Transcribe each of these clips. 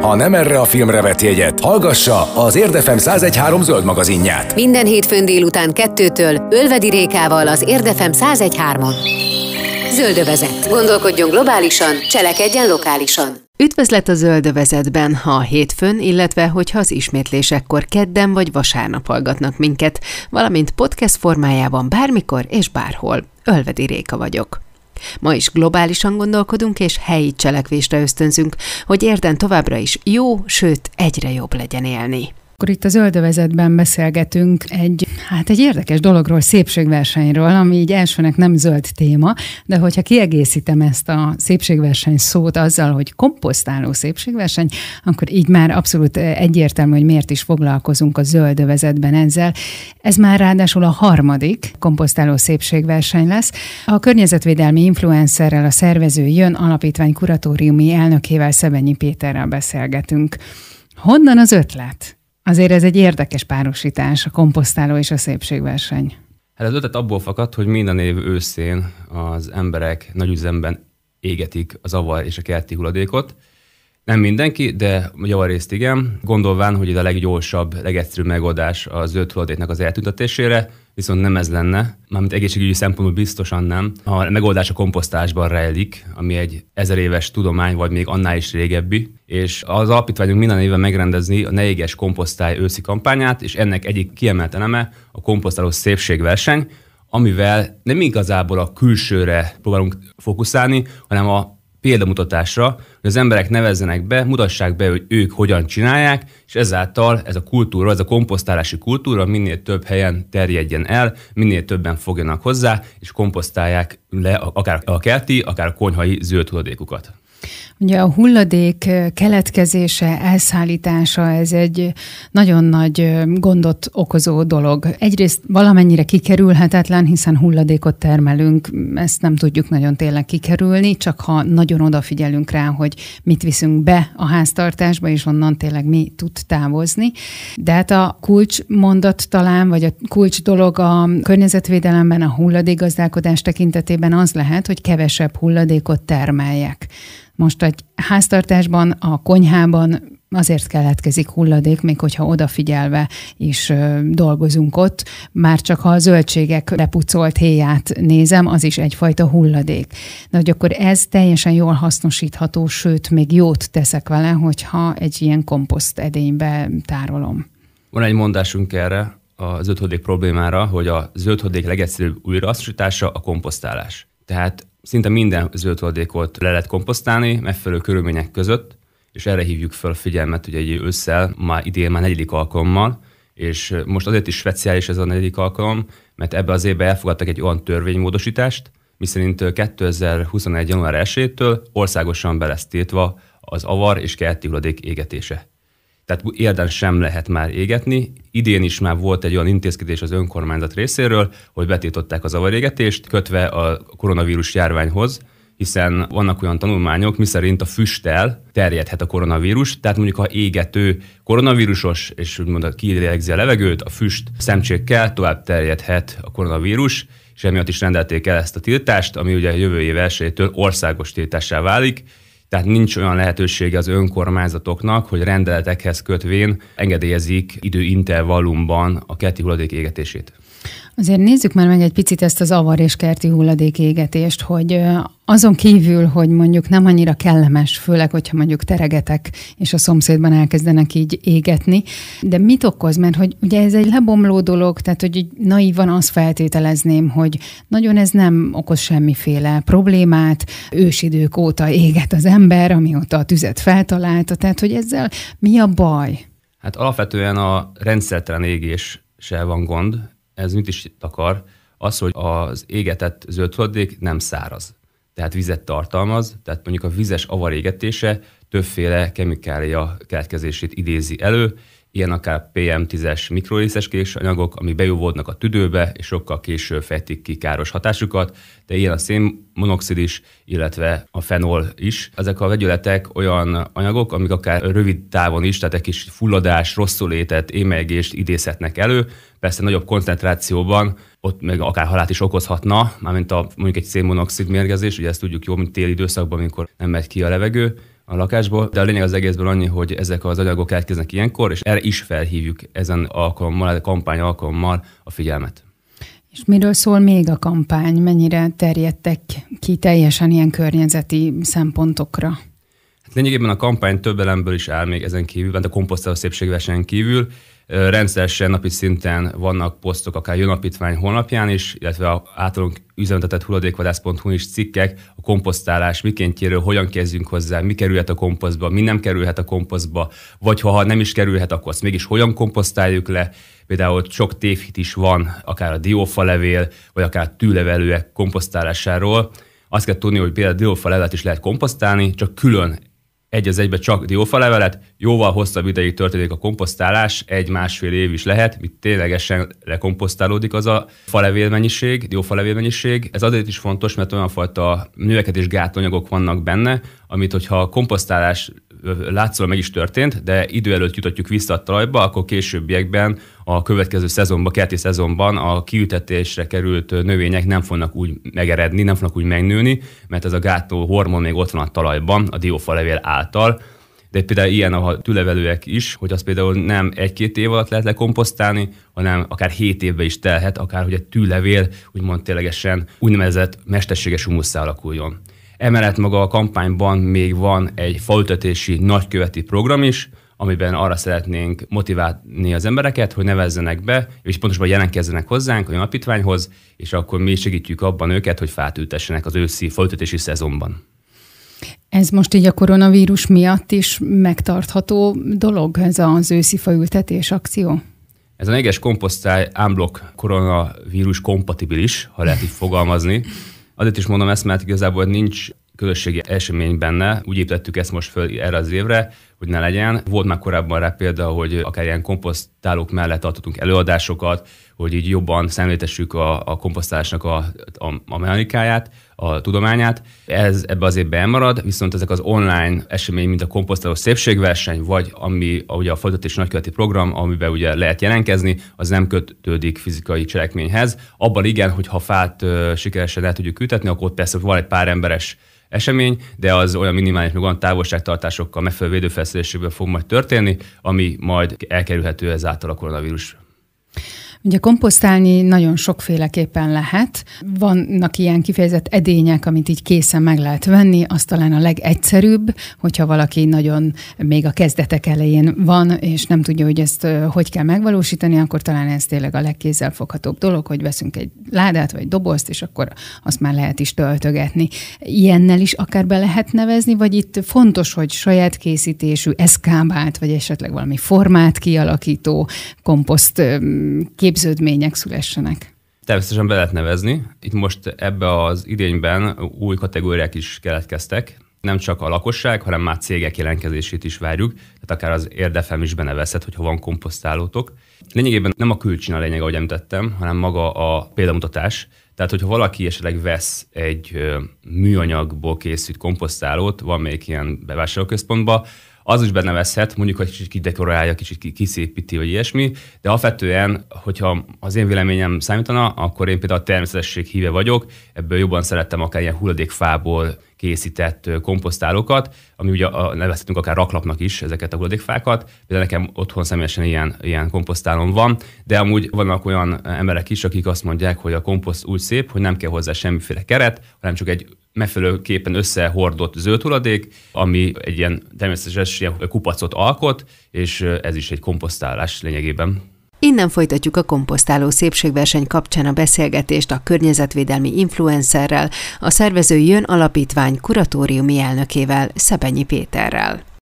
Ha nem erre a filmre vett jegyet, hallgassa az Érdefem 1013 zöld magazinját. Minden hétfőn délután kettőtől Ölvedi Rékával az Érdefem 1013-on. Zöldövezet. Gondolkodjon globálisan, cselekedjen lokálisan. Üdvözlet a Zöldövezetben, ha a hétfőn, illetve hogyha az ismétlésekkor kedden vagy vasárnap hallgatnak minket, valamint podcast formájában bármikor és bárhol. Ölvedi Réka vagyok. Ma is globálisan gondolkodunk és helyi cselekvésre ösztönzünk, hogy érden továbbra is jó, sőt egyre jobb legyen élni. Akkor itt az öldövezetben beszélgetünk egy, hát egy érdekes dologról, szépségversenyről, ami így elsőnek nem zöld téma, de hogyha kiegészítem ezt a szépségverseny szót azzal, hogy komposztáló szépségverseny, akkor így már abszolút egyértelmű, hogy miért is foglalkozunk a zöldövezetben ezzel. Ez már ráadásul a harmadik komposztáló szépségverseny lesz. A környezetvédelmi influencerrel a szervező jön alapítvány kuratóriumi elnökével Szebenyi Péterrel beszélgetünk. Honnan az ötlet? Azért ez egy érdekes párosítás, a komposztáló és a szépségverseny. Hát az ötlet abból fakad, hogy minden év őszén az emberek nagy üzemben égetik az avar és a kerti hulladékot. Nem mindenki, de javarészt igen, gondolván, hogy ez a leggyorsabb, legegyszerűbb megoldás a zöld hulladéknak az eltüntetésére, viszont nem ez lenne, mármint egészségügyi szempontból biztosan nem. A megoldás a komposztásban rejlik, ami egy ezer éves tudomány, vagy még annál is régebbi, és az alapítványunk minden éve megrendezni a Ne éges komposztály őszi kampányát, és ennek egyik kiemelt eleme a komposztáló szépségverseny, amivel nem igazából a külsőre próbálunk fókuszálni, hanem a példamutatásra, hogy az emberek nevezzenek be, mutassák be, hogy ők hogyan csinálják, és ezáltal ez a kultúra, ez a komposztálási kultúra minél több helyen terjedjen el, minél többen fogjanak hozzá, és komposztálják le akár a kerti, akár a konyhai zöld hulladékukat. Ugye a hulladék keletkezése, elszállítása, ez egy nagyon nagy gondot okozó dolog. Egyrészt valamennyire kikerülhetetlen, hiszen hulladékot termelünk, ezt nem tudjuk nagyon tényleg kikerülni, csak ha nagyon odafigyelünk rá, hogy mit viszünk be a háztartásba, és onnan tényleg mi tud távozni. De hát a kulcs mondat talán, vagy a kulcs dolog a környezetvédelemben, a hulladékgazdálkodás tekintetében az lehet, hogy kevesebb hulladékot termeljek. Most egy háztartásban, a konyhában azért keletkezik hulladék, még hogyha odafigyelve is dolgozunk ott, már csak ha a zöldségek lepucolt héját nézem, az is egyfajta hulladék. De hogy akkor ez teljesen jól hasznosítható, sőt, még jót teszek vele, hogyha egy ilyen komposzt edénybe tárolom. Van egy mondásunk erre, a zöldhódék problémára, hogy a zöldhódék legegyszerűbb újrahasznosítása a komposztálás. Tehát szinte minden zöldhulladékot le lehet komposztálni megfelelő körülmények között, és erre hívjuk fel a figyelmet, hogy egy ősszel, már idén már negyedik alkalommal, és most azért is speciális ez a negyedik alkalom, mert ebbe az évben elfogadtak egy olyan törvénymódosítást, miszerint 2021. január 1-től országosan be lesz tiltva az avar és kerti hulladék égetése tehát érden sem lehet már égetni. Idén is már volt egy olyan intézkedés az önkormányzat részéről, hogy betiltották az avarégetést, kötve a koronavírus járványhoz, hiszen vannak olyan tanulmányok, miszerint a füsttel terjedhet a koronavírus, tehát mondjuk ha égető koronavírusos, és úgymond kilélegzi a levegőt, a füst szemcsékkel tovább terjedhet a koronavírus, és emiatt is rendelték el ezt a tiltást, ami ugye jövő év elsőjétől országos tiltássá válik, tehát nincs olyan lehetősége az önkormányzatoknak, hogy rendeletekhez kötvén engedélyezik időintervallumban a kerti hulladék égetését. Azért nézzük már meg egy picit ezt az avar és kerti hulladék égetést, hogy azon kívül, hogy mondjuk nem annyira kellemes, főleg, hogyha mondjuk teregetek, és a szomszédban elkezdenek így égetni, de mit okoz? Mert hogy ugye ez egy lebomló dolog, tehát hogy így naívan azt feltételezném, hogy nagyon ez nem okoz semmiféle problémát, ősidők óta éget az ember, amióta a tüzet feltalálta, tehát hogy ezzel mi a baj? Hát alapvetően a rendszertelen égéssel van gond, ez mit is akar? Az, hogy az égetett zöld nem száraz tehát vizet tartalmaz, tehát mondjuk a vizes avarégetése többféle kemikália keletkezését idézi elő, ilyen akár PM10-es mikrorészeskés anyagok, ami bejóvodnak a tüdőbe, és sokkal később fejtik ki káros hatásukat, de ilyen a szénmonoxid is, illetve a fenol is. Ezek a vegyületek olyan anyagok, amik akár rövid távon is, tehát egy kis fulladás, rosszulétet, émelygést idézhetnek elő, persze nagyobb koncentrációban ott meg akár halált is okozhatna, mármint a, mondjuk egy szénmonoxid mérgezés, ugye ezt tudjuk jó, mint téli időszakban, amikor nem megy ki a levegő, a lakásból, de a lényeg az egészből annyi, hogy ezek az anyagok elkezdenek ilyenkor, és erre is felhívjuk ezen alkalommal, a kampány alkalommal a figyelmet. És miről szól még a kampány? Mennyire terjedtek ki teljesen ilyen környezeti szempontokra? Hát lényegében a kampány több elemből is áll még ezen kívül, mert a komposztáló szépségversenyen kívül. Rendszeresen napi szinten vannak posztok, akár Jönapítvány honlapján is, illetve a általunk üzemeltetett hulladékvadász.hu is cikkek, a komposztálás mikéntjéről, hogyan kezdjünk hozzá, mi kerülhet a komposztba, mi nem kerülhet a komposztba, vagy ha nem is kerülhet, akkor azt mégis hogyan komposztáljuk le. Például sok tévhit is van, akár a diófalevél, vagy akár tűlevelőek komposztálásáról. Azt kell tudni, hogy például a diófalevelet is lehet komposztálni, csak külön egy az egybe csak diófalevelet, jóval hosszabb ideig történik a komposztálás, egy-másfél év is lehet, míg ténylegesen lekomposztálódik az a falevél mennyiség, diófalevél mennyiség. Ez azért is fontos, mert olyan fajta növekedés gátanyagok vannak benne, amit hogyha a komposztálás látszólag meg is történt, de idő előtt jutatjuk vissza a talajba, akkor későbbiekben a következő szezonban, kerti szezonban a kiütetésre került növények nem fognak úgy megeredni, nem fognak úgy megnőni, mert ez a gátó hormon még ott van a talajban, a diófalevél által, de például ilyen a tülevelőek is, hogy az például nem egy-két év alatt lehet lekomposztálni, hanem akár hét évbe is telhet, akár hogy egy tűlevél úgymond ténylegesen úgynevezett mesterséges humusszá alakuljon. Emellett maga a kampányban még van egy faültetési nagyköveti program is, amiben arra szeretnénk motiválni az embereket, hogy nevezzenek be, és pontosabban jelentkezzenek hozzánk a alapítványhoz, és akkor mi segítjük abban őket, hogy fát ültessenek az őszi faültetési szezonban. Ez most így a koronavírus miatt is megtartható dolog, ez az őszi faültetés akció? Ez a néges komposztály ámblok koronavírus kompatibilis, ha lehet így fogalmazni. Azért is mondom ezt, mert igazából nincs közösségi esemény benne. Úgy építettük ezt most föl erre az évre, hogy ne legyen. Volt már korábban rá példa, hogy akár ilyen komposztálók mellett tartottunk előadásokat, hogy így jobban szemléltessük a, a komposztálásnak a, a, a mechanikáját, a tudományát. Ez ebbe az évben elmarad, viszont ezek az online esemény, mint a komposztáló szépségverseny, vagy ami ugye a folytatási nagyköveti program, amiben ugye lehet jelentkezni, az nem kötődik fizikai cselekményhez. Abban igen, hogy ha fát ö, sikeresen el tudjuk ültetni, akkor ott persze van egy pár emberes esemény, de az olyan minimális, meg olyan távolságtartásokkal, megfelelő védőfelszerelésekből fog majd történni, ami majd elkerülhető ezáltal a koronavírus Ugye komposztálni nagyon sokféleképpen lehet. Vannak ilyen kifejezett edények, amit így készen meg lehet venni, az talán a legegyszerűbb, hogyha valaki nagyon még a kezdetek elején van, és nem tudja, hogy ezt hogy kell megvalósítani, akkor talán ez tényleg a legkézzelfoghatóbb dolog, hogy veszünk egy ládát vagy dobozt, és akkor azt már lehet is töltögetni. Ilyennel is akár be lehet nevezni, vagy itt fontos, hogy saját készítésű, eszkábált, vagy esetleg valami formát kialakító komposzt képzés képződmények szülessenek. Természetesen be lehet nevezni. Itt most ebbe az idényben új kategóriák is keletkeztek. Nem csak a lakosság, hanem már cégek jelentkezését is várjuk. Tehát akár az érdefem is benevezhet, hogyha van komposztálótok. Lényegében nem a külcsin a lényeg, ahogy említettem, hanem maga a példamutatás. Tehát, hogyha valaki esetleg vesz egy műanyagból készült komposztálót, van még ilyen bevásárlóközpontban, az is benevezhet, mondjuk, hogy kicsit kidekorálja, kicsit kiszépíti, vagy ilyesmi, de alapvetően, hogyha az én véleményem számítana, akkor én például a természetesség híve vagyok, ebből jobban szerettem akár ilyen hulladékfából készített komposztálókat, ami ugye a, nevezhetünk akár raklapnak is ezeket a hulladékfákat. Például nekem otthon személyesen ilyen, ilyen komposztálom van, de amúgy vannak olyan emberek is, akik azt mondják, hogy a komposzt úgy szép, hogy nem kell hozzá semmiféle keret, hanem csak egy megfelelőképpen összehordott zöld hulladék, ami egy ilyen természetes ilyen kupacot alkot, és ez is egy komposztálás lényegében. Innen folytatjuk a komposztáló szépségverseny kapcsán a beszélgetést a környezetvédelmi influencerrel, a szervező Jön Alapítvány kuratóriumi elnökével, Szebenyi Péterrel.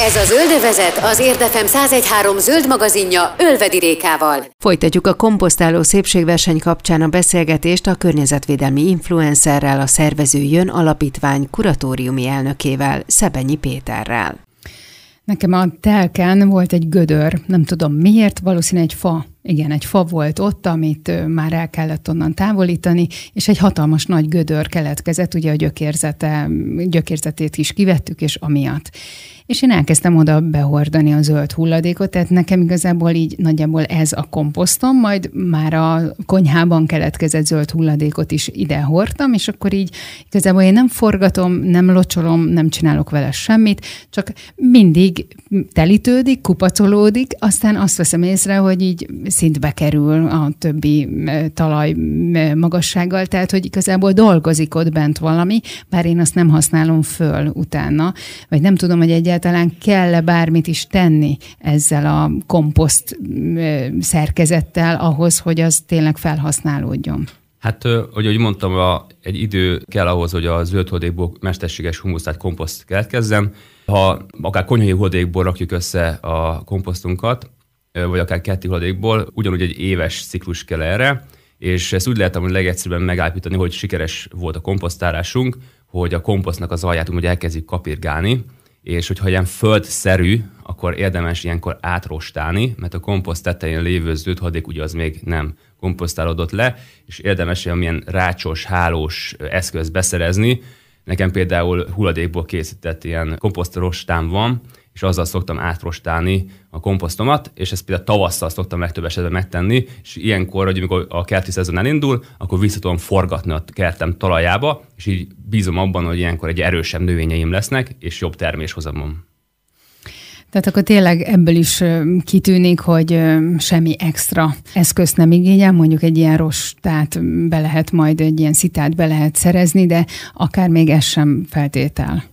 Ez a Zöldövezet az Érdefem 1013 zöld magazinja Ölvedi Rékával. Folytatjuk a komposztáló szépségverseny kapcsán a beszélgetést a környezetvédelmi influencerrel, a szervező Jön Alapítvány kuratóriumi elnökével, Szebenyi Péterrel. Nekem a telken volt egy gödör, nem tudom miért, valószínűleg egy fa. Igen, egy fa volt ott, amit már el kellett onnan távolítani, és egy hatalmas nagy gödör keletkezett, ugye a gyökérzete, gyökérzetét is kivettük, és amiatt. És én elkezdtem oda behordani a zöld hulladékot, tehát nekem igazából így nagyjából ez a komposztom, majd már a konyhában keletkezett zöld hulladékot is ide hordtam, és akkor így igazából én nem forgatom, nem locsolom, nem csinálok vele semmit, csak mindig telítődik, kupacolódik, aztán azt veszem észre, hogy így szintbe kerül a többi talaj magassággal, tehát hogy igazából dolgozik ott bent valami, bár én azt nem használom föl utána, vagy nem tudom, hogy egyáltalán kell-e bármit is tenni ezzel a komposzt szerkezettel ahhoz, hogy az tényleg felhasználódjon? Hát, hogy ahogy mondtam, a, egy idő kell ahhoz, hogy a zöldhódékból mesterséges humuszát komposzt keletkezzen. Ha akár konyhai hulladékból rakjuk össze a komposztunkat, vagy akár kerti hulladékból, ugyanúgy egy éves ciklus kell erre, és ezt úgy lehet hogy legegyszerűbben megállapítani, hogy sikeres volt a komposztálásunk, hogy a komposztnak az alját úgy elkezdjük kapirgálni, és hogyha ilyen földszerű, akkor érdemes ilyenkor átrostálni, mert a komposzt tetején lévő zöldhadék ugye az még nem komposztálódott le, és érdemes ilyen rácsos, hálós eszköz beszerezni. Nekem például hulladékból készített ilyen komposztrostám van, és azzal szoktam átrostálni a komposztomat, és ezt például tavasszal szoktam legtöbb esetben megtenni, és ilyenkor, hogy amikor a kerti szezon elindul, akkor vissza tudom forgatni a kertem talajába, és így bízom abban, hogy ilyenkor egy erősebb növényeim lesznek, és jobb terméshozamom. Tehát akkor tényleg ebből is kitűnik, hogy semmi extra eszközt nem igényel, mondjuk egy ilyen rostát be lehet majd, egy ilyen szitát be lehet szerezni, de akár még ez sem feltétel.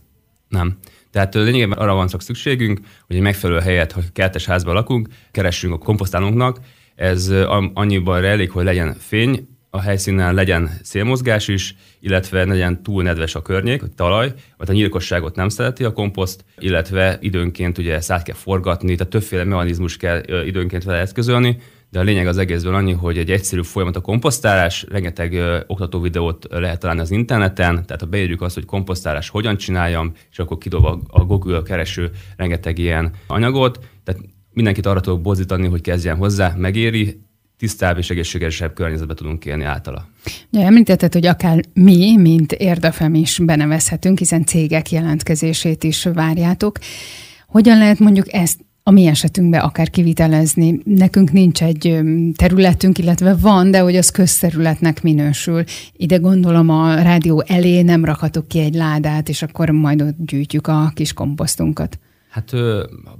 Nem. Tehát lényegében arra van csak szükségünk, hogy egy megfelelő helyet, ha kertes házban lakunk, keressünk a komposztálónknak. Ez annyiban rejlik, hogy legyen fény, a helyszínen legyen szélmozgás is, illetve legyen túl nedves a környék, a talaj, vagy a nyírkosságot nem szereti a komposzt, illetve időnként ugye szát kell forgatni, tehát többféle mechanizmus kell időnként vele eszközölni, de a lényeg az egészből annyi, hogy egy egyszerű folyamat a komposztálás, rengeteg ö, oktató videót lehet találni az interneten, tehát ha beírjuk azt, hogy komposztálás hogyan csináljam, és akkor kidob a, a Google kereső rengeteg ilyen anyagot, tehát mindenkit arra tudok bozítani, hogy kezdjen hozzá, megéri, tisztább és egészségesebb környezetbe tudunk élni általa. Ja, említetted, hogy akár mi, mint érdefem is benevezhetünk, hiszen cégek jelentkezését is várjátok. Hogyan lehet mondjuk ezt a mi esetünkben akár kivitelezni. Nekünk nincs egy területünk, illetve van, de hogy az közterületnek minősül. Ide gondolom a rádió elé nem rakhatok ki egy ládát, és akkor majd ott gyűjtjük a kis komposztunkat. Hát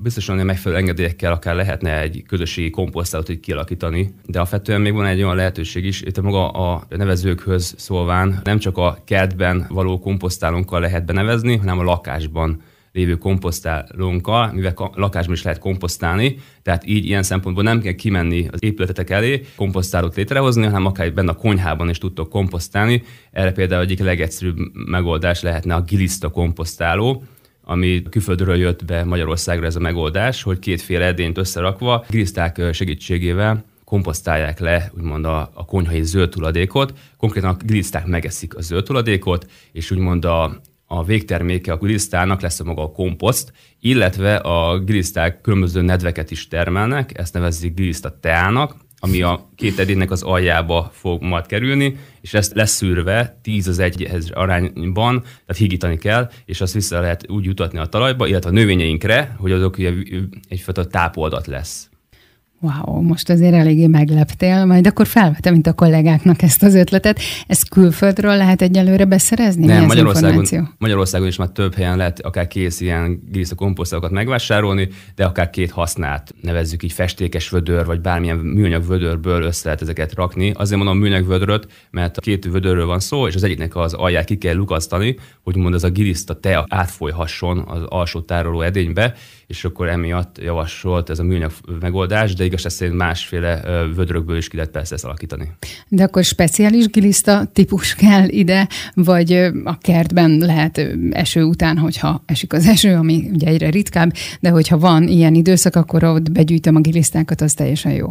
biztosan hogy megfelelő engedélyekkel akár lehetne egy közösségi komposztálót így kialakítani, de alapvetően még van egy olyan lehetőség is, itt maga a nevezőkhöz szólván nem csak a kertben való komposztálónkkal lehet benevezni, hanem a lakásban lévő komposztálónkkal, mivel lakásban is lehet komposztálni, tehát így ilyen szempontból nem kell kimenni az épületetek elé, komposztálót létrehozni, hanem akár benne a konyhában is tudtok komposztálni. Erre például egyik legegyszerűbb megoldás lehetne a giliszta komposztáló, ami külföldről jött be Magyarországra ez a megoldás, hogy kétféle edényt összerakva, giliszták segítségével komposztálják le úgymond a, a konyhai zöld tuladékot. Konkrétan a giliszták megeszik a zöld tuladékot, és úgymond a, a végterméke a gilisztának lesz a maga a komposzt, illetve a giliszták különböző nedveket is termelnek, ezt nevezik giliszta teának, ami a két edénynek az aljába fog majd kerülni, és ezt leszűrve 10 az egyhez arányban, tehát higítani kell, és azt vissza lehet úgy jutatni a talajba, illetve a növényeinkre, hogy azok egyfajta tápoldat lesz. Wow, most azért eléggé megleptél, majd akkor felvetem, mint a kollégáknak ezt az ötletet. Ezt külföldről lehet egyelőre beszerezni? Nem, Magyarországon, Magyarországon is már több helyen lehet akár kész ilyen komposztokat megvásárolni, de akár két használt, nevezzük így festékes vödör, vagy bármilyen műanyag vödörből össze lehet ezeket rakni. Azért mondom műanyag vödröt, mert a két vödörről van szó, és az egyiknek az alját ki kell lukasztani, hogy mond ez a giliszta te átfolyhasson az alsó tároló edénybe, és akkor emiatt javasolt ez a műanyag megoldás, de igaz szerint másféle vödrökből is ki lehet persze ezt alakítani. De akkor speciális giliszta típus kell ide, vagy a kertben lehet eső után, hogyha esik az eső, ami ugye egyre ritkább, de hogyha van ilyen időszak, akkor ott begyűjtöm a gilisztákat, az teljesen jó.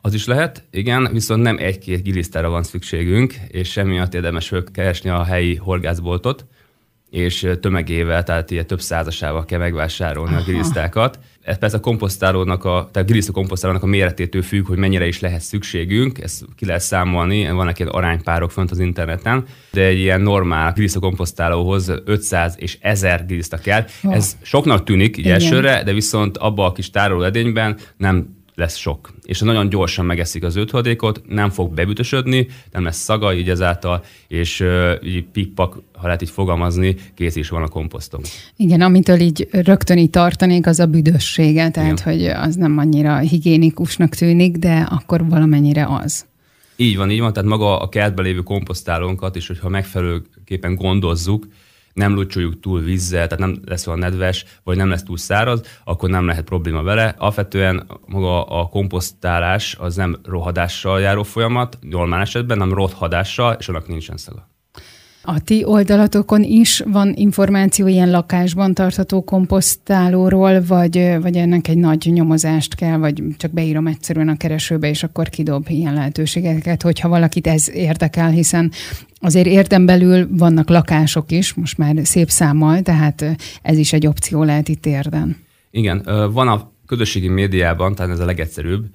Az is lehet, igen, viszont nem egy-két gilisztára van szükségünk, és semmiatt érdemes keresni a helyi horgászboltot, és tömegével, tehát ilyen több százasával kell megvásárolni Aha. a gilisztákat. Ez persze a komposztálónak, a, tehát a giliszta komposztálónak a méretétől függ, hogy mennyire is lehet szükségünk, ezt ki lehet számolni, vannak ilyen aránypárok fönt az interneten, de egy ilyen normál giliszta komposztálóhoz 500 és 1000 giliszta kell. Oh. Ez soknak tűnik így elsőre, de viszont abba a kis tárolóedényben nem lesz sok. És nagyon gyorsan megeszik az öthodékot, nem fog bebütösödni, nem lesz szaga így ezáltal, és így pikpak, ha lehet így fogalmazni, kész is van a komposztom. Igen, amitől így rögtön így tartanék, az a büdössége, tehát Igen. hogy az nem annyira higiénikusnak tűnik, de akkor valamennyire az. Így van, így van, tehát maga a kertben lévő komposztálónkat is, hogyha megfelelőképpen gondozzuk, nem lucsoljuk túl vízzel, tehát nem lesz olyan nedves, vagy nem lesz túl száraz, akkor nem lehet probléma vele. Alapvetően maga a komposztálás az nem rohadással járó folyamat, normál esetben, nem rohadással, és annak nincsen szaga. A ti oldalatokon is van információ ilyen lakásban tartható komposztálóról, vagy, vagy ennek egy nagy nyomozást kell, vagy csak beírom egyszerűen a keresőbe, és akkor kidob ilyen lehetőségeket, hogyha valakit ez érdekel, hiszen azért értem belül vannak lakások is, most már szép számmal, tehát ez is egy opció lehet itt érden. Igen, van a közösségi médiában, tehát ez a legegyszerűbb,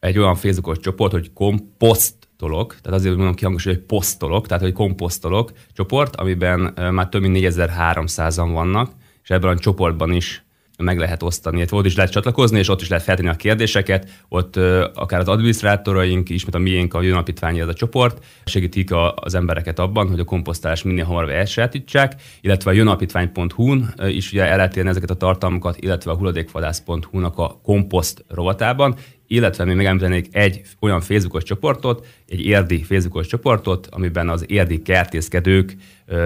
egy olyan Facebookos csoport, hogy komposzt tolok, tehát azért mondom kihangosan, hogy posztolok, tehát hogy komposztolok csoport, amiben már több mint 4300-an vannak, és ebben a csoportban is meg lehet osztani, ott is lehet csatlakozni, és ott is lehet feltenni a kérdéseket, ott akár az adminisztrátoraink, ismét a miénk, a jönapítványi ez a csoport, segítik a, az embereket abban, hogy a komposztálás minél hamarabb elsajátítsák, illetve a jönapítvány.hu-n is ugye el lehet ezeket a tartalmakat, illetve a hulladékvadász.hu-nak a komposzt rovatában, illetve még megemlítenék egy olyan Facebookos csoportot, egy érdi Facebookos csoportot, amiben az érdi kertészkedők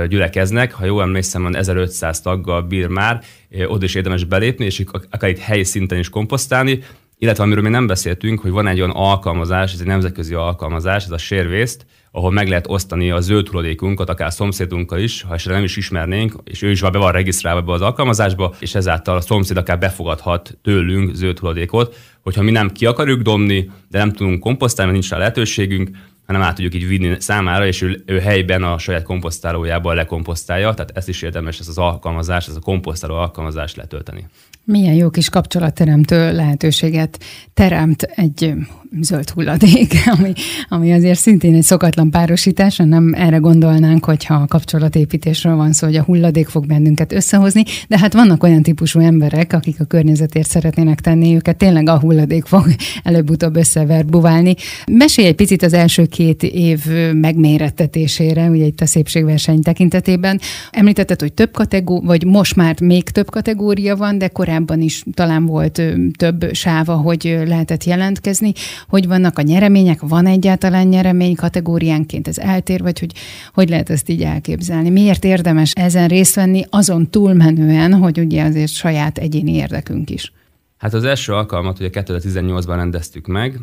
gyülekeznek. Ha jól emlékszem, van 1500 taggal bír már, oda is érdemes belépni, és akár itt helyi szinten is komposztálni, illetve amiről még nem beszéltünk, hogy van egy olyan alkalmazás, ez egy nemzetközi alkalmazás, ez a Sharevést, ahol meg lehet osztani a zöld hulladékunkat, akár szomszédunkkal is, ha esetleg nem is ismernénk, és ő is be van regisztrálva be az alkalmazásba, és ezáltal a szomszéd akár befogadhat tőlünk zöld hulladékot, hogyha mi nem ki akarjuk dobni, de nem tudunk komposztálni, nincs rá lehetőségünk, hanem át tudjuk így vinni számára, és ő, ő helyben a saját komposztálójában lekomposztálja, tehát ezt is érdemes ez az alkalmazás, ez a komposztáló alkalmazást letölteni. Milyen jó kis kapcsolatteremtő lehetőséget teremt egy zöld hulladék, ami, ami azért szintén egy szokatlan párosítás, nem erre gondolnánk, hogyha a kapcsolatépítésről van szó, hogy a hulladék fog bennünket összehozni, de hát vannak olyan típusú emberek, akik a környezetért szeretnének tenni, őket tényleg a hulladék fog előbb-utóbb összeverbuválni. Mesélj egy picit az első két év megmérettetésére, ugye itt a szépségverseny tekintetében. Említetted, hogy több kategória, vagy most már még több kategória van, de korábban is talán volt több sáva, hogy lehetett jelentkezni hogy vannak a nyeremények, van egyáltalán nyeremény kategóriánként, ez eltér, vagy hogy, hogy lehet ezt így elképzelni? Miért érdemes ezen részt venni azon túlmenően, hogy ugye azért saját egyéni érdekünk is? Hát az első alkalmat ugye 2018-ban rendeztük meg,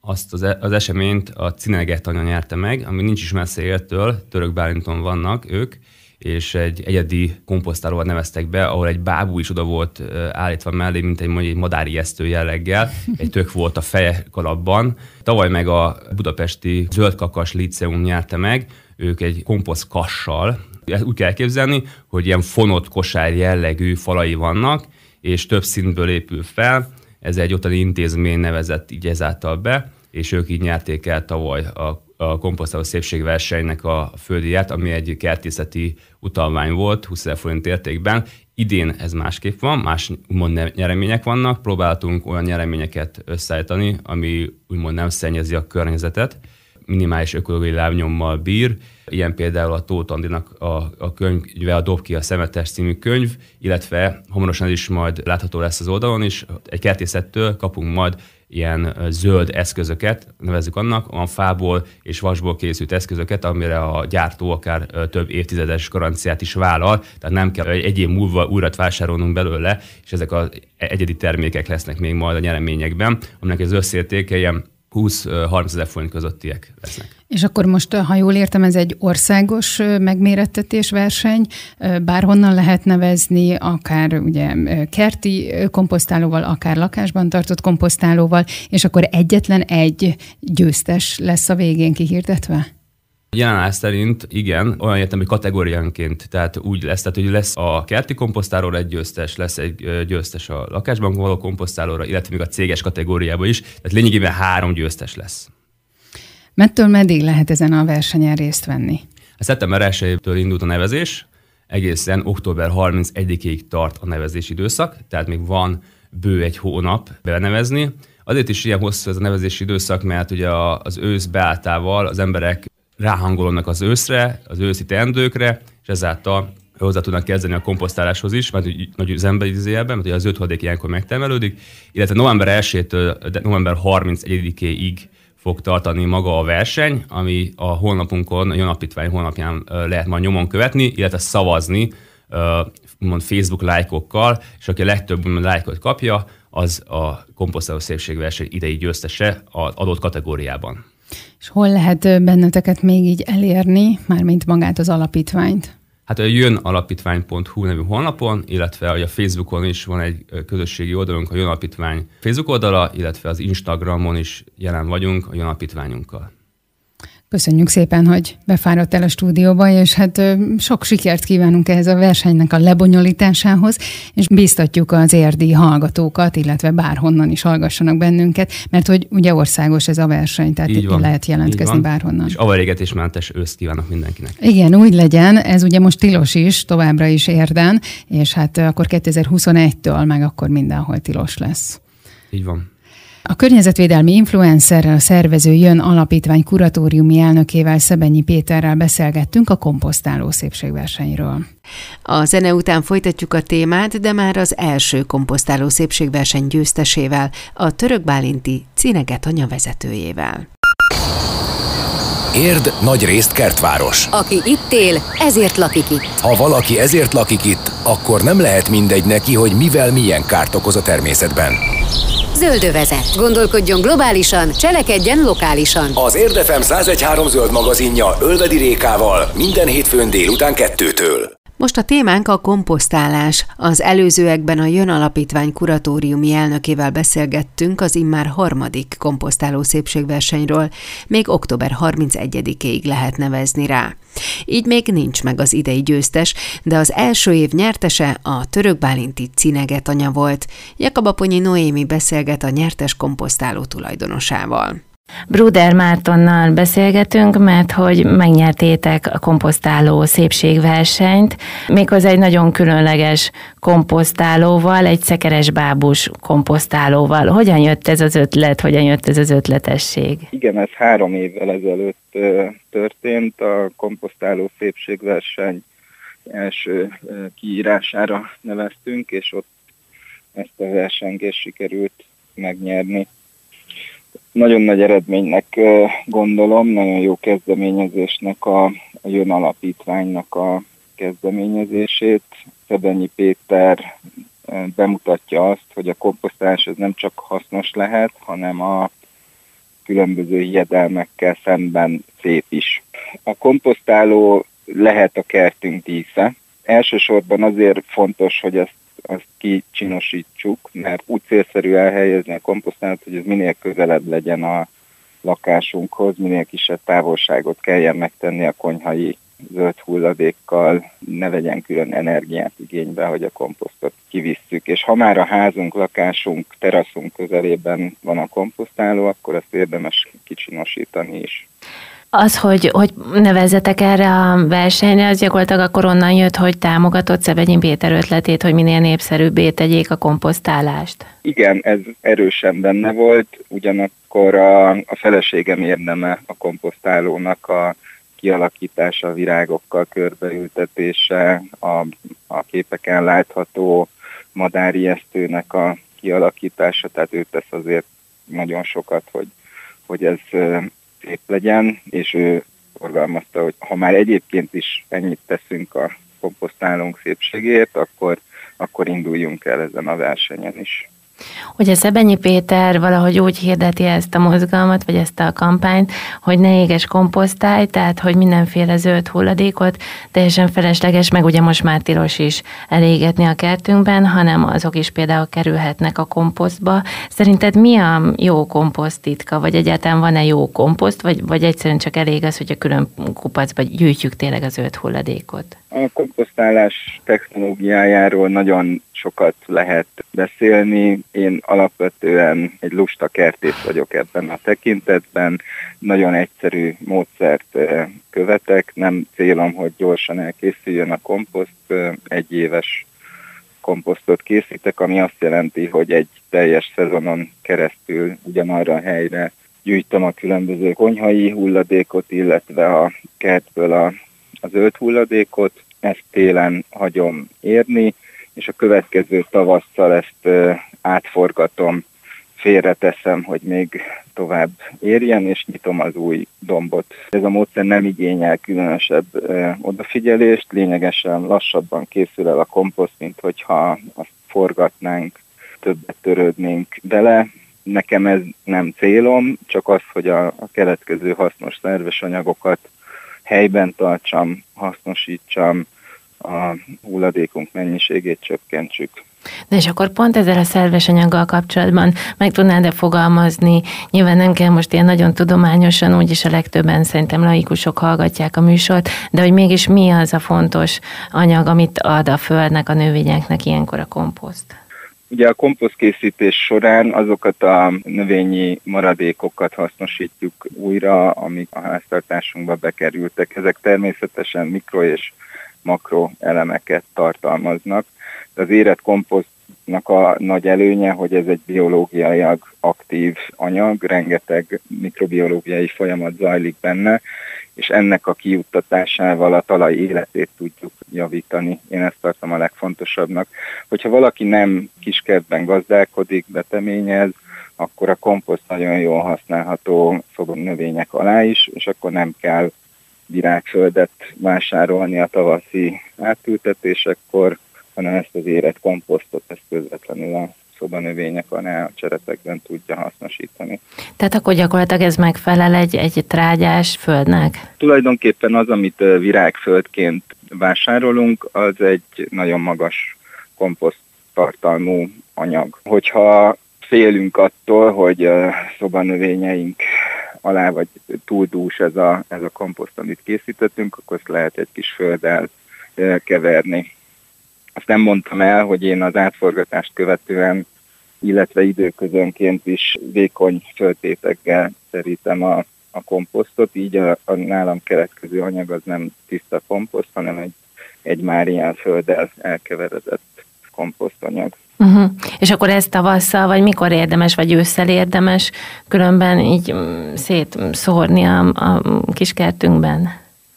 azt az, e- az eseményt a Cineget anya nyerte meg, ami nincs is messze értől, Török Bálinton vannak ők, és egy egyedi komposztálóval neveztek be, ahol egy bábú is oda volt állítva mellé, mint egy, mondjuk egy madári esztő jelleggel, egy tök volt a feje kalapban. Tavaly meg a budapesti Zöldkakas Liceum nyerte meg, ők egy komposztkassal, ezt úgy kell elképzelni, hogy ilyen fonott kosár jellegű falai vannak, és több szintből épül fel. Ez egy ottani intézmény nevezett így ezáltal be, és ők így nyerték el tavaly a a komposztáló szépségversenynek a földiát, ami egy kertészeti utalvány volt, 20 ezer forint értékben. Idén ez másképp van, más úgymond nyeremények vannak, próbáltunk olyan nyereményeket összeállítani, ami úgymond nem szennyezi a környezetet, minimális ökológiai lábnyommal bír, ilyen például a Tóth Andinak a, a könyve, a Dob ki a szemetes című könyv, illetve hamarosan is majd látható lesz az oldalon is, egy kertészettől kapunk majd ilyen zöld eszközöket, nevezzük annak, a fából és vasból készült eszközöket, amire a gyártó akár több évtizedes garanciát is vállal, tehát nem kell egy év múlva újra vásárolnunk belőle, és ezek az egyedi termékek lesznek még majd a nyereményekben, aminek az összértéke ilyen 20-30 ezer forint közöttiek lesznek. És akkor most, ha jól értem, ez egy országos megmérettetés verseny, bárhonnan lehet nevezni, akár ugye kerti komposztálóval, akár lakásban tartott komposztálóval, és akkor egyetlen egy győztes lesz a végén kihirdetve? Jelenállás szerint igen, olyan értem, hogy kategóriánként, tehát úgy lesz, tehát hogy lesz a kerti komposztálóra egy győztes, lesz egy győztes a lakásban való komposztálóra, illetve még a céges kategóriában is, tehát lényegében három győztes lesz. Mettől meddig lehet ezen a versenyen részt venni? A szeptember 1 indult a nevezés, egészen október 31-ig tart a nevezési időszak, tehát még van bő egy hónap benevezni. Azért is ilyen hosszú ez a nevezési időszak, mert ugye az ősz beáltával az emberek ráhangolnak az őszre, az őszi teendőkre, és ezáltal hozzá tudnak kezdeni a komposztáláshoz is, mert nagy üzembe idézőjelben, mert az öt ilyenkor megtermelődik, illetve november 1-től november 31-ig fog tartani maga a verseny, ami a honlapunkon, a Jonapítvány honlapján lehet majd nyomon követni, illetve szavazni mond Facebook lájkokkal, és aki a legtöbb lájkot kapja, az a komposztáló szépségverseny idei győztese az adott kategóriában. És hol lehet benneteket még így elérni, mármint magát az alapítványt? Hát a jönalapítvány.hu nevű honlapon, illetve a Facebookon is van egy közösségi oldalunk, a Jön Alapítvány Facebook oldala, illetve az Instagramon is jelen vagyunk a Jön Alapítványunkkal. Köszönjük szépen, hogy befáradt el a stúdióba, és hát sok sikert kívánunk ehhez a versenynek a lebonyolításához, és biztatjuk az érdi hallgatókat, illetve bárhonnan is hallgassanak bennünket, mert hogy ugye országos ez a verseny, tehát így van, lehet jelentkezni bárhonnan. És avarégetésmentes őszt kívánok mindenkinek. Igen, úgy legyen, ez ugye most tilos is, továbbra is érden, és hát akkor 2021-től meg akkor mindenhol tilos lesz. Így van. A környezetvédelmi influencerrel a szervező Jön Alapítvány kuratóriumi elnökével Szebenyi Péterrel beszélgettünk a komposztáló szépségversenyről. A zene után folytatjuk a témát, de már az első komposztáló szépségverseny győztesével, a török bálinti Cineget anya vezetőjével. Érd nagy részt kertváros. Aki itt él, ezért lakik itt. Ha valaki ezért lakik itt, akkor nem lehet mindegy neki, hogy mivel milyen kárt okoz a természetben. Zöldövezet. Gondolkodjon globálisan, cselekedjen lokálisan. Az Érdefem 1013 zöld magazinja Ölvedi Rékával minden hétfőn délután kettőtől. Most a témánk a komposztálás. Az előzőekben a Jön Alapítvány kuratóriumi elnökével beszélgettünk az immár harmadik komposztáló szépségversenyről. Még október 31-ig lehet nevezni rá. Így még nincs meg az idei győztes, de az első év nyertese a török bálinti Cineget anya volt. Jakabaponyi Noémi beszélget a nyertes komposztáló tulajdonosával. Bruder Mártonnal beszélgetünk, mert hogy megnyertétek a komposztáló szépségversenyt, méghozzá egy nagyon különleges komposztálóval, egy szekeres bábus komposztálóval. Hogyan jött ez az ötlet, hogyan jött ez az ötletesség? Igen, ez három évvel ezelőtt történt, a komposztáló szépségverseny első kiírására neveztünk, és ott ezt a versengést sikerült megnyerni nagyon nagy eredménynek gondolom, nagyon jó kezdeményezésnek a, a Jön Alapítványnak a kezdeményezését. Szebenyi Péter bemutatja azt, hogy a komposztálás ez nem csak hasznos lehet, hanem a különböző hiedelmekkel szemben szép is. A komposztáló lehet a kertünk dísze. Elsősorban azért fontos, hogy ezt azt kicsinosítsuk, mert úgy célszerű elhelyezni a komposztálót, hogy ez minél közelebb legyen a lakásunkhoz, minél kisebb távolságot kelljen megtenni a konyhai zöld hulladékkal, ne vegyen külön energiát igénybe, hogy a komposztot kivisszük. És ha már a házunk, lakásunk, teraszunk közelében van a komposztáló, akkor ezt érdemes kicsinosítani is. Az, hogy, hogy nevezzetek erre a versenyre, az gyakorlatilag akkor onnan jött, hogy támogatott Szebenyi Péter ötletét, hogy minél népszerűbbé tegyék a komposztálást. Igen, ez erősen benne volt, ugyanakkor a, a feleségem érdeme a komposztálónak a kialakítása, a virágokkal körbeültetése, a, a képeken látható madáriesztőnek a kialakítása, tehát ő tesz azért nagyon sokat, hogy, hogy ez szép legyen, és ő forgalmazta, hogy ha már egyébként is ennyit teszünk a komposztálónk szépségért, akkor, akkor induljunk el ezen a versenyen is. Ugye Szebenyi Péter valahogy úgy hirdeti ezt a mozgalmat, vagy ezt a kampányt, hogy ne éges komposztály, tehát hogy mindenféle zöld hulladékot teljesen felesleges, meg ugye most már tilos is elégetni a kertünkben, hanem azok is például kerülhetnek a komposztba. Szerinted mi a jó komposzt titka, vagy egyáltalán van-e jó komposzt, vagy, vagy egyszerűen csak elég az, hogy a külön kupacba gyűjtjük tényleg a zöld hulladékot? A komposztálás technológiájáról nagyon sokat lehet beszélni. Én alapvetően egy lusta kertész vagyok ebben a tekintetben. Nagyon egyszerű módszert követek. Nem célom, hogy gyorsan elkészüljön a komposzt. Egy éves komposztot készítek, ami azt jelenti, hogy egy teljes szezonon keresztül ugyanarra a helyre gyűjtöm a különböző konyhai hulladékot, illetve a kertből a a zöld hulladékot, ezt télen hagyom érni, és a következő tavasszal ezt átforgatom, félreteszem, hogy még tovább érjen, és nyitom az új dombot. Ez a módszer nem igényel különösebb odafigyelést, lényegesen lassabban készül el a komposzt, mint hogyha azt forgatnánk, többet törődnénk bele. Nekem ez nem célom, csak az, hogy a, a keletkező hasznos szerves anyagokat helyben tartsam, hasznosítsam, a hulladékunk mennyiségét csökkentsük. De és akkor pont ezzel a szerves anyaggal kapcsolatban meg tudnád-e fogalmazni, nyilván nem kell most ilyen nagyon tudományosan, úgyis a legtöbben szerintem laikusok hallgatják a műsort, de hogy mégis mi az a fontos anyag, amit ad a földnek, a növényeknek ilyenkor a komposzt? Ugye a komposztkészítés során azokat a növényi maradékokat hasznosítjuk újra, amik a háztartásunkba bekerültek. Ezek természetesen mikro és makro elemeket tartalmaznak. Az érett komposztnak a nagy előnye, hogy ez egy biológiailag aktív anyag, rengeteg mikrobiológiai folyamat zajlik benne, és ennek a kijuttatásával a talaj életét tudjuk javítani. Én ezt tartom a legfontosabbnak. Hogyha valaki nem kiskertben gazdálkodik, beteményez, akkor a komposzt nagyon jól használható növények alá is, és akkor nem kell virágföldet vásárolni a tavaszi átültetésekor, hanem ezt az érett komposztot, ezt közvetlenül a szobanövények alá a cseretekben tudja hasznosítani. Tehát akkor gyakorlatilag ez megfelel egy, egy trágyás földnek? Tulajdonképpen az, amit virágföldként vásárolunk, az egy nagyon magas komposzt tartalmú anyag. Hogyha félünk attól, hogy szobanövényeink alá vagy túl dús ez a, ez a komposzt, amit készítettünk, akkor ezt lehet egy kis földdel keverni. Azt nem mondtam el, hogy én az átforgatást követően, illetve időközönként is vékony föltétekkel szerítem a, a komposztot, így a, a nálam keletkező anyag az nem tiszta komposzt, hanem egy, egy már ilyen földdel elkeveredett komposztanyag. Uh-huh. És akkor ezt tavasszal, vagy mikor érdemes, vagy ősszel érdemes különben így mm, szétszórni a, a kiskertünkben?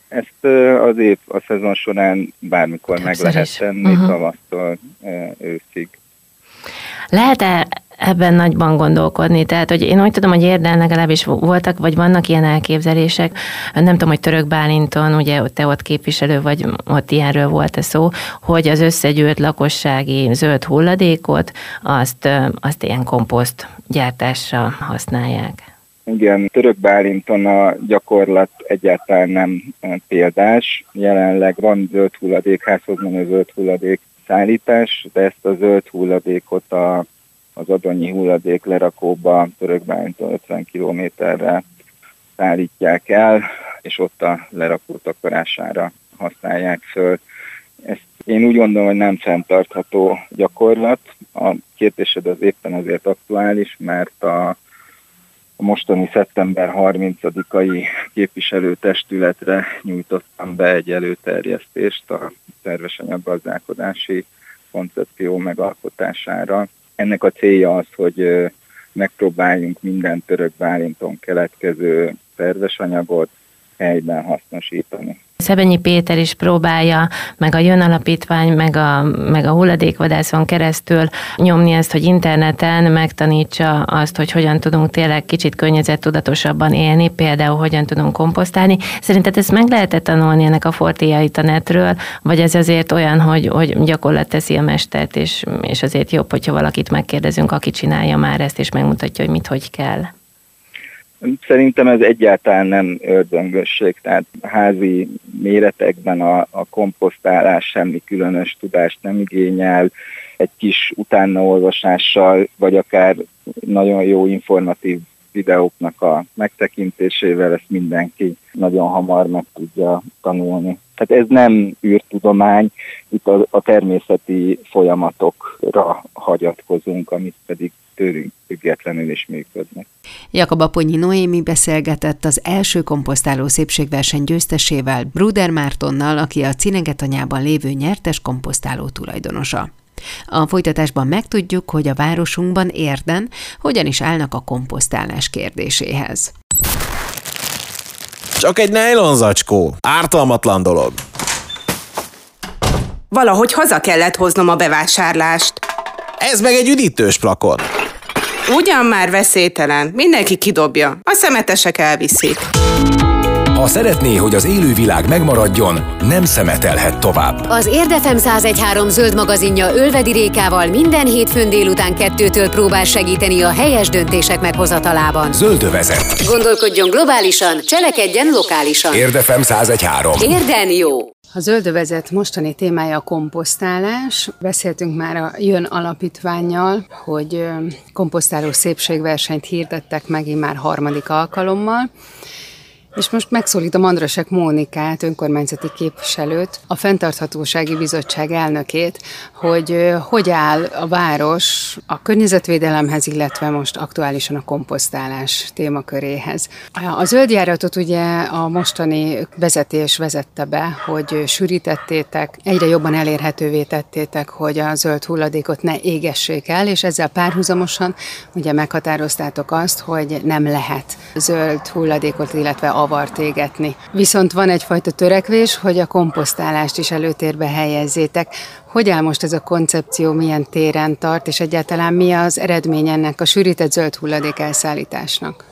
Ezt az év, a szezon során bármikor Többször meg lehet is. tenni, uh-huh. tavasztól őszig. Lehet-e ebben nagyban gondolkodni. Tehát, hogy én úgy tudom, hogy érden legalábbis voltak, vagy vannak ilyen elképzelések. Nem tudom, hogy Török Bálinton, ugye te ott képviselő vagy, ott ilyenről volt a szó, hogy az összegyűlt lakossági zöld hulladékot, azt, azt ilyen komposzt gyártásra használják. Igen, Török Bálinton a gyakorlat egyáltalán nem példás. Jelenleg van zöld hulladék, házhoz menő zöld hulladék szállítás, de ezt a zöld hulladékot a az adonyi hulladék lerakóba Törökbálinton 50 kilométerre szállítják el, és ott a lerakó takarására használják föl. Ezt én úgy gondolom, hogy nem fenntartható gyakorlat. A kérdésed az éppen azért aktuális, mert a, a mostani szeptember 30-ai képviselőtestületre nyújtottam be egy előterjesztést a szerves anyaggazdálkodási koncepció megalkotására, ennek a célja az, hogy megpróbáljunk minden török bálinton keletkező szerves anyagot helyben hasznosítani. Szebenyi Péter is próbálja, meg a Jön Alapítvány, meg a, meg a hulladékvadászon keresztül nyomni ezt, hogy interneten megtanítsa azt, hogy hogyan tudunk tényleg kicsit környezettudatosabban élni, például hogyan tudunk komposztálni. Szerinted ezt meg lehetett tanulni ennek a fortéjait a netről, vagy ez azért olyan, hogy, hogy gyakorlat teszi a mestert, és, és azért jobb, hogyha valakit megkérdezünk, aki csinálja már ezt, és megmutatja, hogy mit, hogy kell? Szerintem ez egyáltalán nem ördöngösség, tehát házi méretekben a, a komposztálás semmi különös tudást nem igényel, egy kis utánaolvasással, vagy akár nagyon jó informatív videóknak a megtekintésével ezt mindenki nagyon hamar meg tudja tanulni. Tehát ez nem űrtudomány, itt a, a természeti folyamatokra hagyatkozunk, amit pedig tőlünk függetlenül is működnek. Jakab Aponyi Noémi beszélgetett az első komposztáló szépségverseny győztesével, Bruder Mártonnal, aki a Cinegetanyában lévő nyertes komposztáló tulajdonosa. A folytatásban megtudjuk, hogy a városunkban érden hogyan is állnak a komposztálás kérdéséhez. Csak egy nejlonzacskó. Ártalmatlan dolog. Valahogy haza kellett hoznom a bevásárlást. Ez meg egy üdítős plakon. Ugyan már veszélytelen, mindenki kidobja, a szemetesek elviszik. Ha szeretné, hogy az élővilág megmaradjon, nem szemetelhet tovább. Az Érdefem 1013 zöld magazinja Ölvedi Rékával minden hétfőn délután kettőtől próbál segíteni a helyes döntések meghozatalában. Zöldövezet. Gondolkodjon globálisan, cselekedjen lokálisan. Érdefem 1013. Érden jó! A zöldövezet mostani témája a komposztálás. Beszéltünk már a Jön Alapítványjal, hogy komposztáló szépségversenyt hirdettek megint már harmadik alkalommal. És most megszólítom Andrasek Mónikát, önkormányzati képviselőt, a Fentarthatósági Bizottság elnökét, hogy hogy áll a város a környezetvédelemhez, illetve most aktuálisan a komposztálás témaköréhez. A zöldjáratot ugye a mostani vezetés vezette be, hogy sűrítettétek, egyre jobban elérhetővé tettétek, hogy a zöld hulladékot ne égessék el, és ezzel párhuzamosan ugye meghatároztátok azt, hogy nem lehet zöld hulladékot, illetve avart égetni. Viszont van egyfajta törekvés, hogy a komposztálást is előtérbe helyezzétek. Hogy áll most ez a koncepció, milyen téren tart, és egyáltalán mi az eredmény ennek a sűrített zöld hulladék elszállításnak?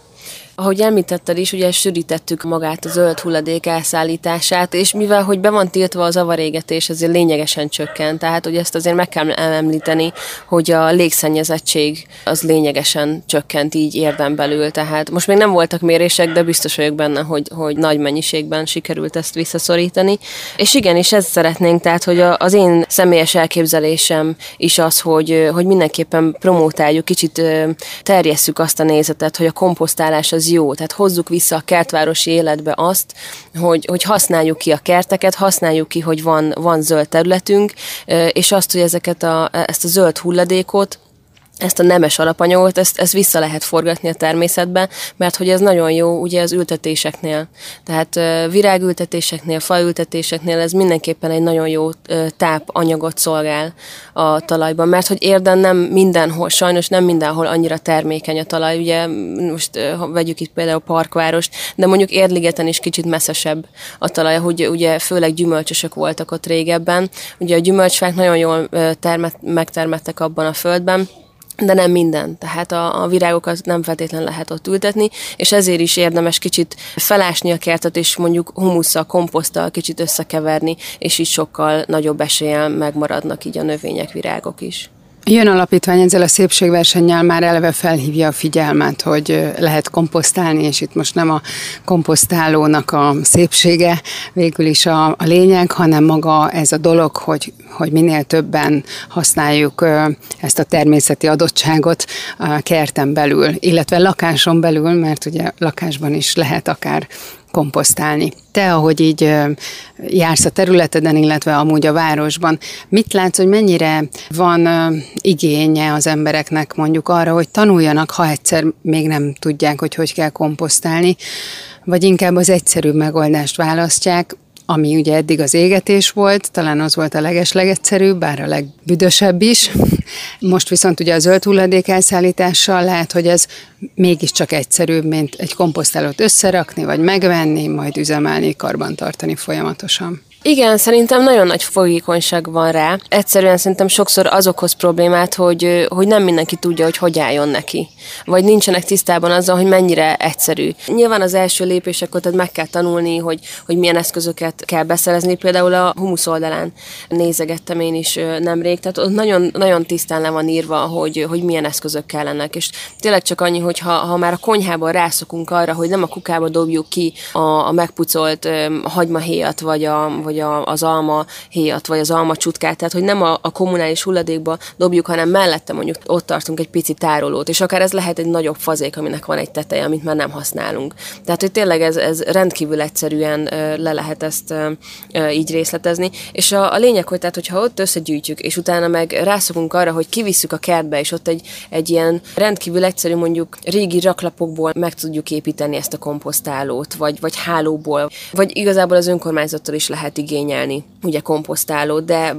Ahogy említetted is, ugye sűrítettük magát a zöld hulladék elszállítását, és mivel, hogy be van tiltva az avarégetés, ezért lényegesen csökkent. Tehát, hogy ezt azért meg kell említeni, hogy a légszennyezettség az lényegesen csökkent így érdem belül. Tehát most még nem voltak mérések, de biztos vagyok benne, hogy, hogy nagy mennyiségben sikerült ezt visszaszorítani. És igen, és ezt szeretnénk, tehát, hogy az én személyes elképzelésem is az, hogy, hogy mindenképpen promótáljuk, kicsit terjesszük azt a nézetet, hogy a komposztálás az jó. Tehát hozzuk vissza a kertvárosi életbe azt, hogy, hogy használjuk ki a kerteket, használjuk ki, hogy van, van zöld területünk, és azt, hogy ezeket a, ezt a zöld hulladékot, ezt a nemes alapanyagot, ezt, ezt vissza lehet forgatni a természetbe, mert hogy ez nagyon jó ugye az ültetéseknél. Tehát virágültetéseknél, faültetéseknél ez mindenképpen egy nagyon jó tápanyagot szolgál a talajban, mert hogy érden nem mindenhol, sajnos nem mindenhol annyira termékeny a talaj, ugye most ha vegyük itt például Parkvárost, de mondjuk Érligeten is kicsit messzesebb a talaj, hogy ugye főleg gyümölcsösök voltak ott régebben. Ugye a gyümölcsfák nagyon jól termet, megtermettek abban a földben, de nem minden. Tehát a, a virágokat nem feltétlenül lehet ott ültetni, és ezért is érdemes kicsit felásni a kertet, és mondjuk humusszal, komposzttal kicsit összekeverni, és így sokkal nagyobb eséllyel megmaradnak így a növények, virágok is. Jön alapítvány ezzel a szépségversennyel már eleve felhívja a figyelmet, hogy lehet komposztálni, és itt most nem a komposztálónak a szépsége végül is a, a lényeg, hanem maga ez a dolog, hogy, hogy minél többen használjuk ezt a természeti adottságot a kerten belül, illetve lakáson belül, mert ugye lakásban is lehet akár komposztálni. Te, ahogy így jársz a területeden, illetve amúgy a városban, mit látsz, hogy mennyire van igénye az embereknek mondjuk arra, hogy tanuljanak, ha egyszer még nem tudják, hogy hogy kell komposztálni, vagy inkább az egyszerűbb megoldást választják, ami ugye eddig az égetés volt, talán az volt a legeslegegyszerűbb, bár a legbüdösebb is. Most viszont ugye a zöld hulladék elszállítással lehet, hogy ez mégiscsak egyszerűbb, mint egy komposztálót összerakni, vagy megvenni, majd üzemelni, karbantartani folyamatosan. Igen, szerintem nagyon nagy fogékonyság van rá. Egyszerűen szerintem sokszor az okoz problémát, hogy, hogy nem mindenki tudja, hogy hogy álljon neki. Vagy nincsenek tisztában azzal, hogy mennyire egyszerű. Nyilván az első lépésekor tehát meg kell tanulni, hogy, hogy milyen eszközöket kell beszerezni. Például a humusz oldalán nézegettem én is nemrég, tehát ott nagyon, nagyon tisztán le van írva, hogy, hogy milyen eszközök kellenek. És tényleg csak annyi, hogy ha, ha már a konyhában rászokunk arra, hogy nem a kukába dobjuk ki a, a megpucolt hagymahéjat, vagy a, vagy a, az alma héjat, vagy az alma csutkát, tehát hogy nem a, a kommunális hulladékba dobjuk, hanem mellette mondjuk ott tartunk egy pici tárolót, és akár ez lehet egy nagyobb fazék, aminek van egy teteje, amit már nem használunk. Tehát, hogy tényleg ez, ez rendkívül egyszerűen le lehet ezt így részletezni, és a, a lényeg, hogy tehát, hogyha ott összegyűjtjük, és utána meg rászokunk arra, hogy kivisszük a kertbe, és ott egy, egy ilyen rendkívül egyszerű, mondjuk régi raklapokból meg tudjuk építeni ezt a komposztálót, vagy, vagy hálóból, vagy igazából az önkormányzattal is lehet igényelni, ugye komposztáló, de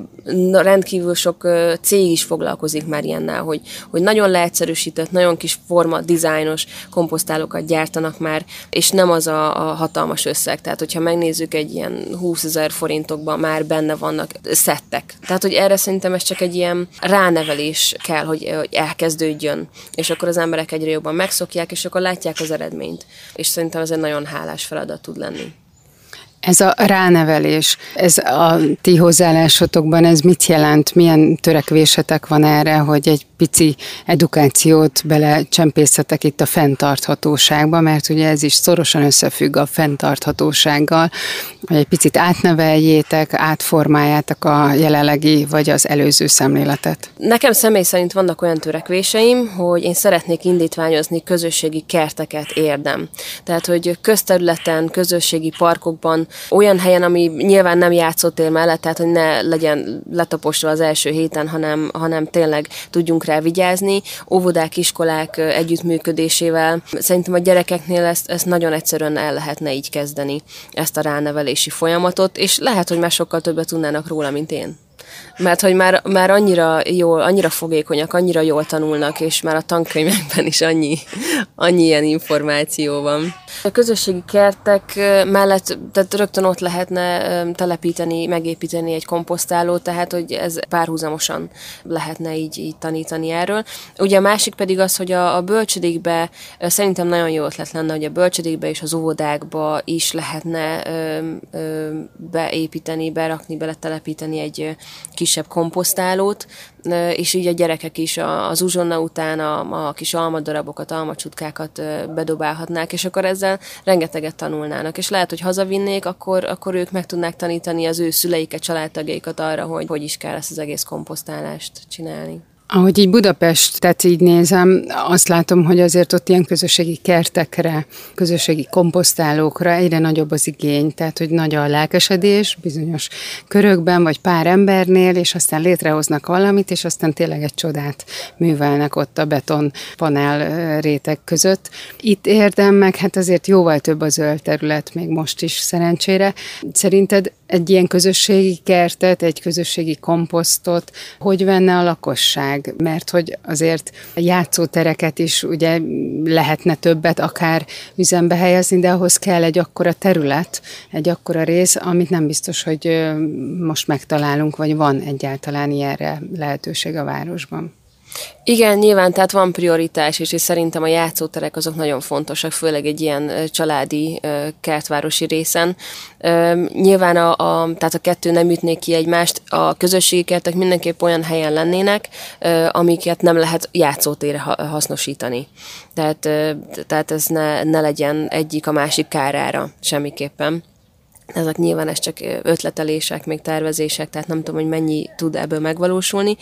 rendkívül sok cég is foglalkozik már ilyennel, hogy, hogy nagyon leegyszerűsített, nagyon kis forma, dizájnos komposztálókat gyártanak már, és nem az a, a hatalmas összeg. Tehát, hogyha megnézzük egy ilyen 20 ezer forintokban már benne vannak szettek. Tehát, hogy erre szerintem ez csak egy ilyen ránevelés kell, hogy, hogy elkezdődjön, és akkor az emberek egyre jobban megszokják, és akkor látják az eredményt. És szerintem ez egy nagyon hálás feladat tud lenni. Ez a ránevelés, ez a ti hozzáállásotokban, ez mit jelent? Milyen törekvésetek van erre, hogy egy pici edukációt belecsempészetek itt a fenntarthatóságba, mert ugye ez is szorosan összefügg a fenntarthatósággal, hogy egy picit átneveljétek, átformáljátok a jelenlegi vagy az előző szemléletet. Nekem személy szerint vannak olyan törekvéseim, hogy én szeretnék indítványozni közösségi kerteket érdem. Tehát, hogy közterületen, közösségi parkokban olyan helyen, ami nyilván nem játszótér mellett, tehát hogy ne legyen letaposva az első héten, hanem, hanem tényleg tudjunk rá vigyázni. Óvodák, iskolák együttműködésével szerintem a gyerekeknél ezt, ezt nagyon egyszerűen el lehetne így kezdeni, ezt a ránevelési folyamatot, és lehet, hogy már sokkal többet tudnának róla, mint én mert hogy már, már annyira jól, annyira fogékonyak, annyira jól tanulnak, és már a tankönyvekben is annyi, annyi ilyen információ van. A közösségi kertek mellett tehát rögtön ott lehetne telepíteni, megépíteni egy komposztálót, tehát hogy ez párhuzamosan lehetne így, így tanítani erről. Ugye a másik pedig az, hogy a, a bölcsödékbe szerintem nagyon jó ötlet lenne, hogy a bölcsödékbe és az óvodákba is lehetne ö, ö, beépíteni, berakni, beletelepíteni egy kisebb komposztálót, és így a gyerekek is az uzsonna után a, a kis almadarabokat, almacsutkákat bedobálhatnák, és akkor ezzel rengeteget tanulnának. És lehet, hogy hazavinnék, akkor, akkor ők meg tudnák tanítani az ő szüleiket, családtagjaikat arra, hogy hogy is kell ezt az egész komposztálást csinálni. Ahogy így Budapestet így nézem, azt látom, hogy azért ott ilyen közösségi kertekre, közösségi komposztálókra egyre nagyobb az igény, tehát hogy nagy a lelkesedés bizonyos körökben, vagy pár embernél, és aztán létrehoznak valamit, és aztán tényleg egy csodát művelnek ott a beton panel réteg között. Itt érdem meg, hát azért jóval több a zöld terület, még most is szerencsére. Szerinted egy ilyen közösségi kertet, egy közösségi komposztot, hogy venne a lakosság? Mert hogy azért játszótereket is ugye lehetne többet akár üzembe helyezni, de ahhoz kell egy akkora terület, egy akkora rész, amit nem biztos, hogy most megtalálunk, vagy van egyáltalán ilyenre lehetőség a városban. Igen, nyilván, tehát van prioritás, és, szerintem a játszóterek azok nagyon fontosak, főleg egy ilyen családi kertvárosi részen. Nyilván a, a, tehát a kettő nem ütnék ki egymást, a közösségi kertek mindenképp olyan helyen lennének, amiket nem lehet játszótére hasznosítani. Tehát, tehát ez ne, ne legyen egyik a másik kárára semmiképpen. Ezek nyilván ez csak ötletelések, még tervezések, tehát nem tudom, hogy mennyi tud ebből megvalósulni.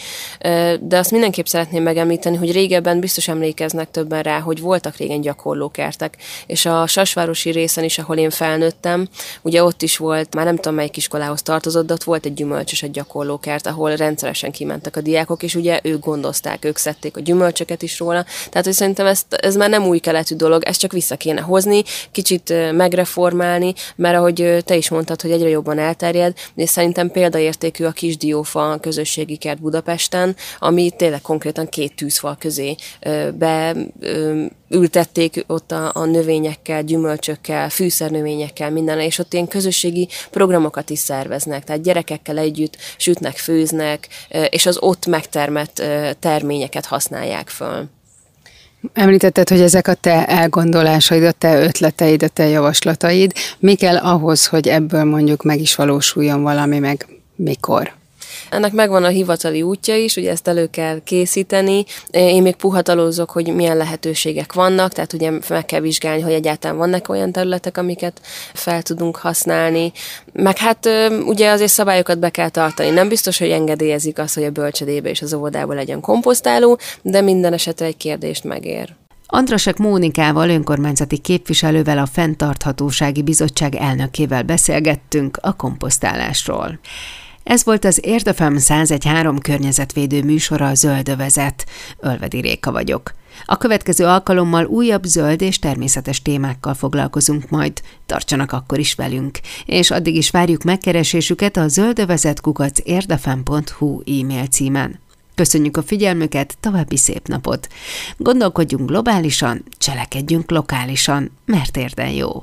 De azt mindenképp szeretném megemlíteni, hogy régebben biztos emlékeznek többen rá, hogy voltak régen gyakorlókertek. És a Sasvárosi részen is, ahol én felnőttem, ugye ott is volt, már nem tudom melyik iskolához tartozott, de ott volt egy gyümölcsös egy gyakorlókert, ahol rendszeresen kimentek a diákok, és ugye ők gondozták, ők szedték a gyümölcsöket is róla. Tehát, hogy szerintem ez, ez már nem új keletű dolog, ezt csak vissza kéne hozni, kicsit megreformálni, mert ahogy te is mondtad, hogy egyre jobban elterjed, és szerintem példaértékű a Kisdiófa közösségi kert Budapesten, ami tényleg konkrétan két tűzfal közé be ültették ott a, a növényekkel, gyümölcsökkel, fűszernövényekkel, minden, és ott ilyen közösségi programokat is szerveznek, tehát gyerekekkel együtt sütnek, főznek, és az ott megtermett terményeket használják föl. Említetted, hogy ezek a te elgondolásaid, a te ötleteid, a te javaslataid. Mi kell ahhoz, hogy ebből mondjuk meg is valósuljon valami, meg mikor? Ennek megvan a hivatali útja is, ugye ezt elő kell készíteni. Én még puhatalózok, hogy milyen lehetőségek vannak, tehát ugye meg kell vizsgálni, hogy egyáltalán vannak olyan területek, amiket fel tudunk használni. Meg hát ugye azért szabályokat be kell tartani. Nem biztos, hogy engedélyezik azt, hogy a bölcsödébe és az óvodába legyen komposztáló, de minden esetre egy kérdést megér. Andrasek Mónikával, önkormányzati képviselővel a Fenntarthatósági Bizottság elnökével beszélgettünk a komposztálásról. Ez volt az Érdefem 101.3 környezetvédő műsora a Zöldövezet. Ölvedi Réka vagyok. A következő alkalommal újabb zöld és természetes témákkal foglalkozunk majd. Tartsanak akkor is velünk. És addig is várjuk megkeresésüket a zöldövezetkukac érdefem.hu e-mail címen. Köszönjük a figyelmüket, további szép napot! Gondolkodjunk globálisan, cselekedjünk lokálisan, mert érden jó!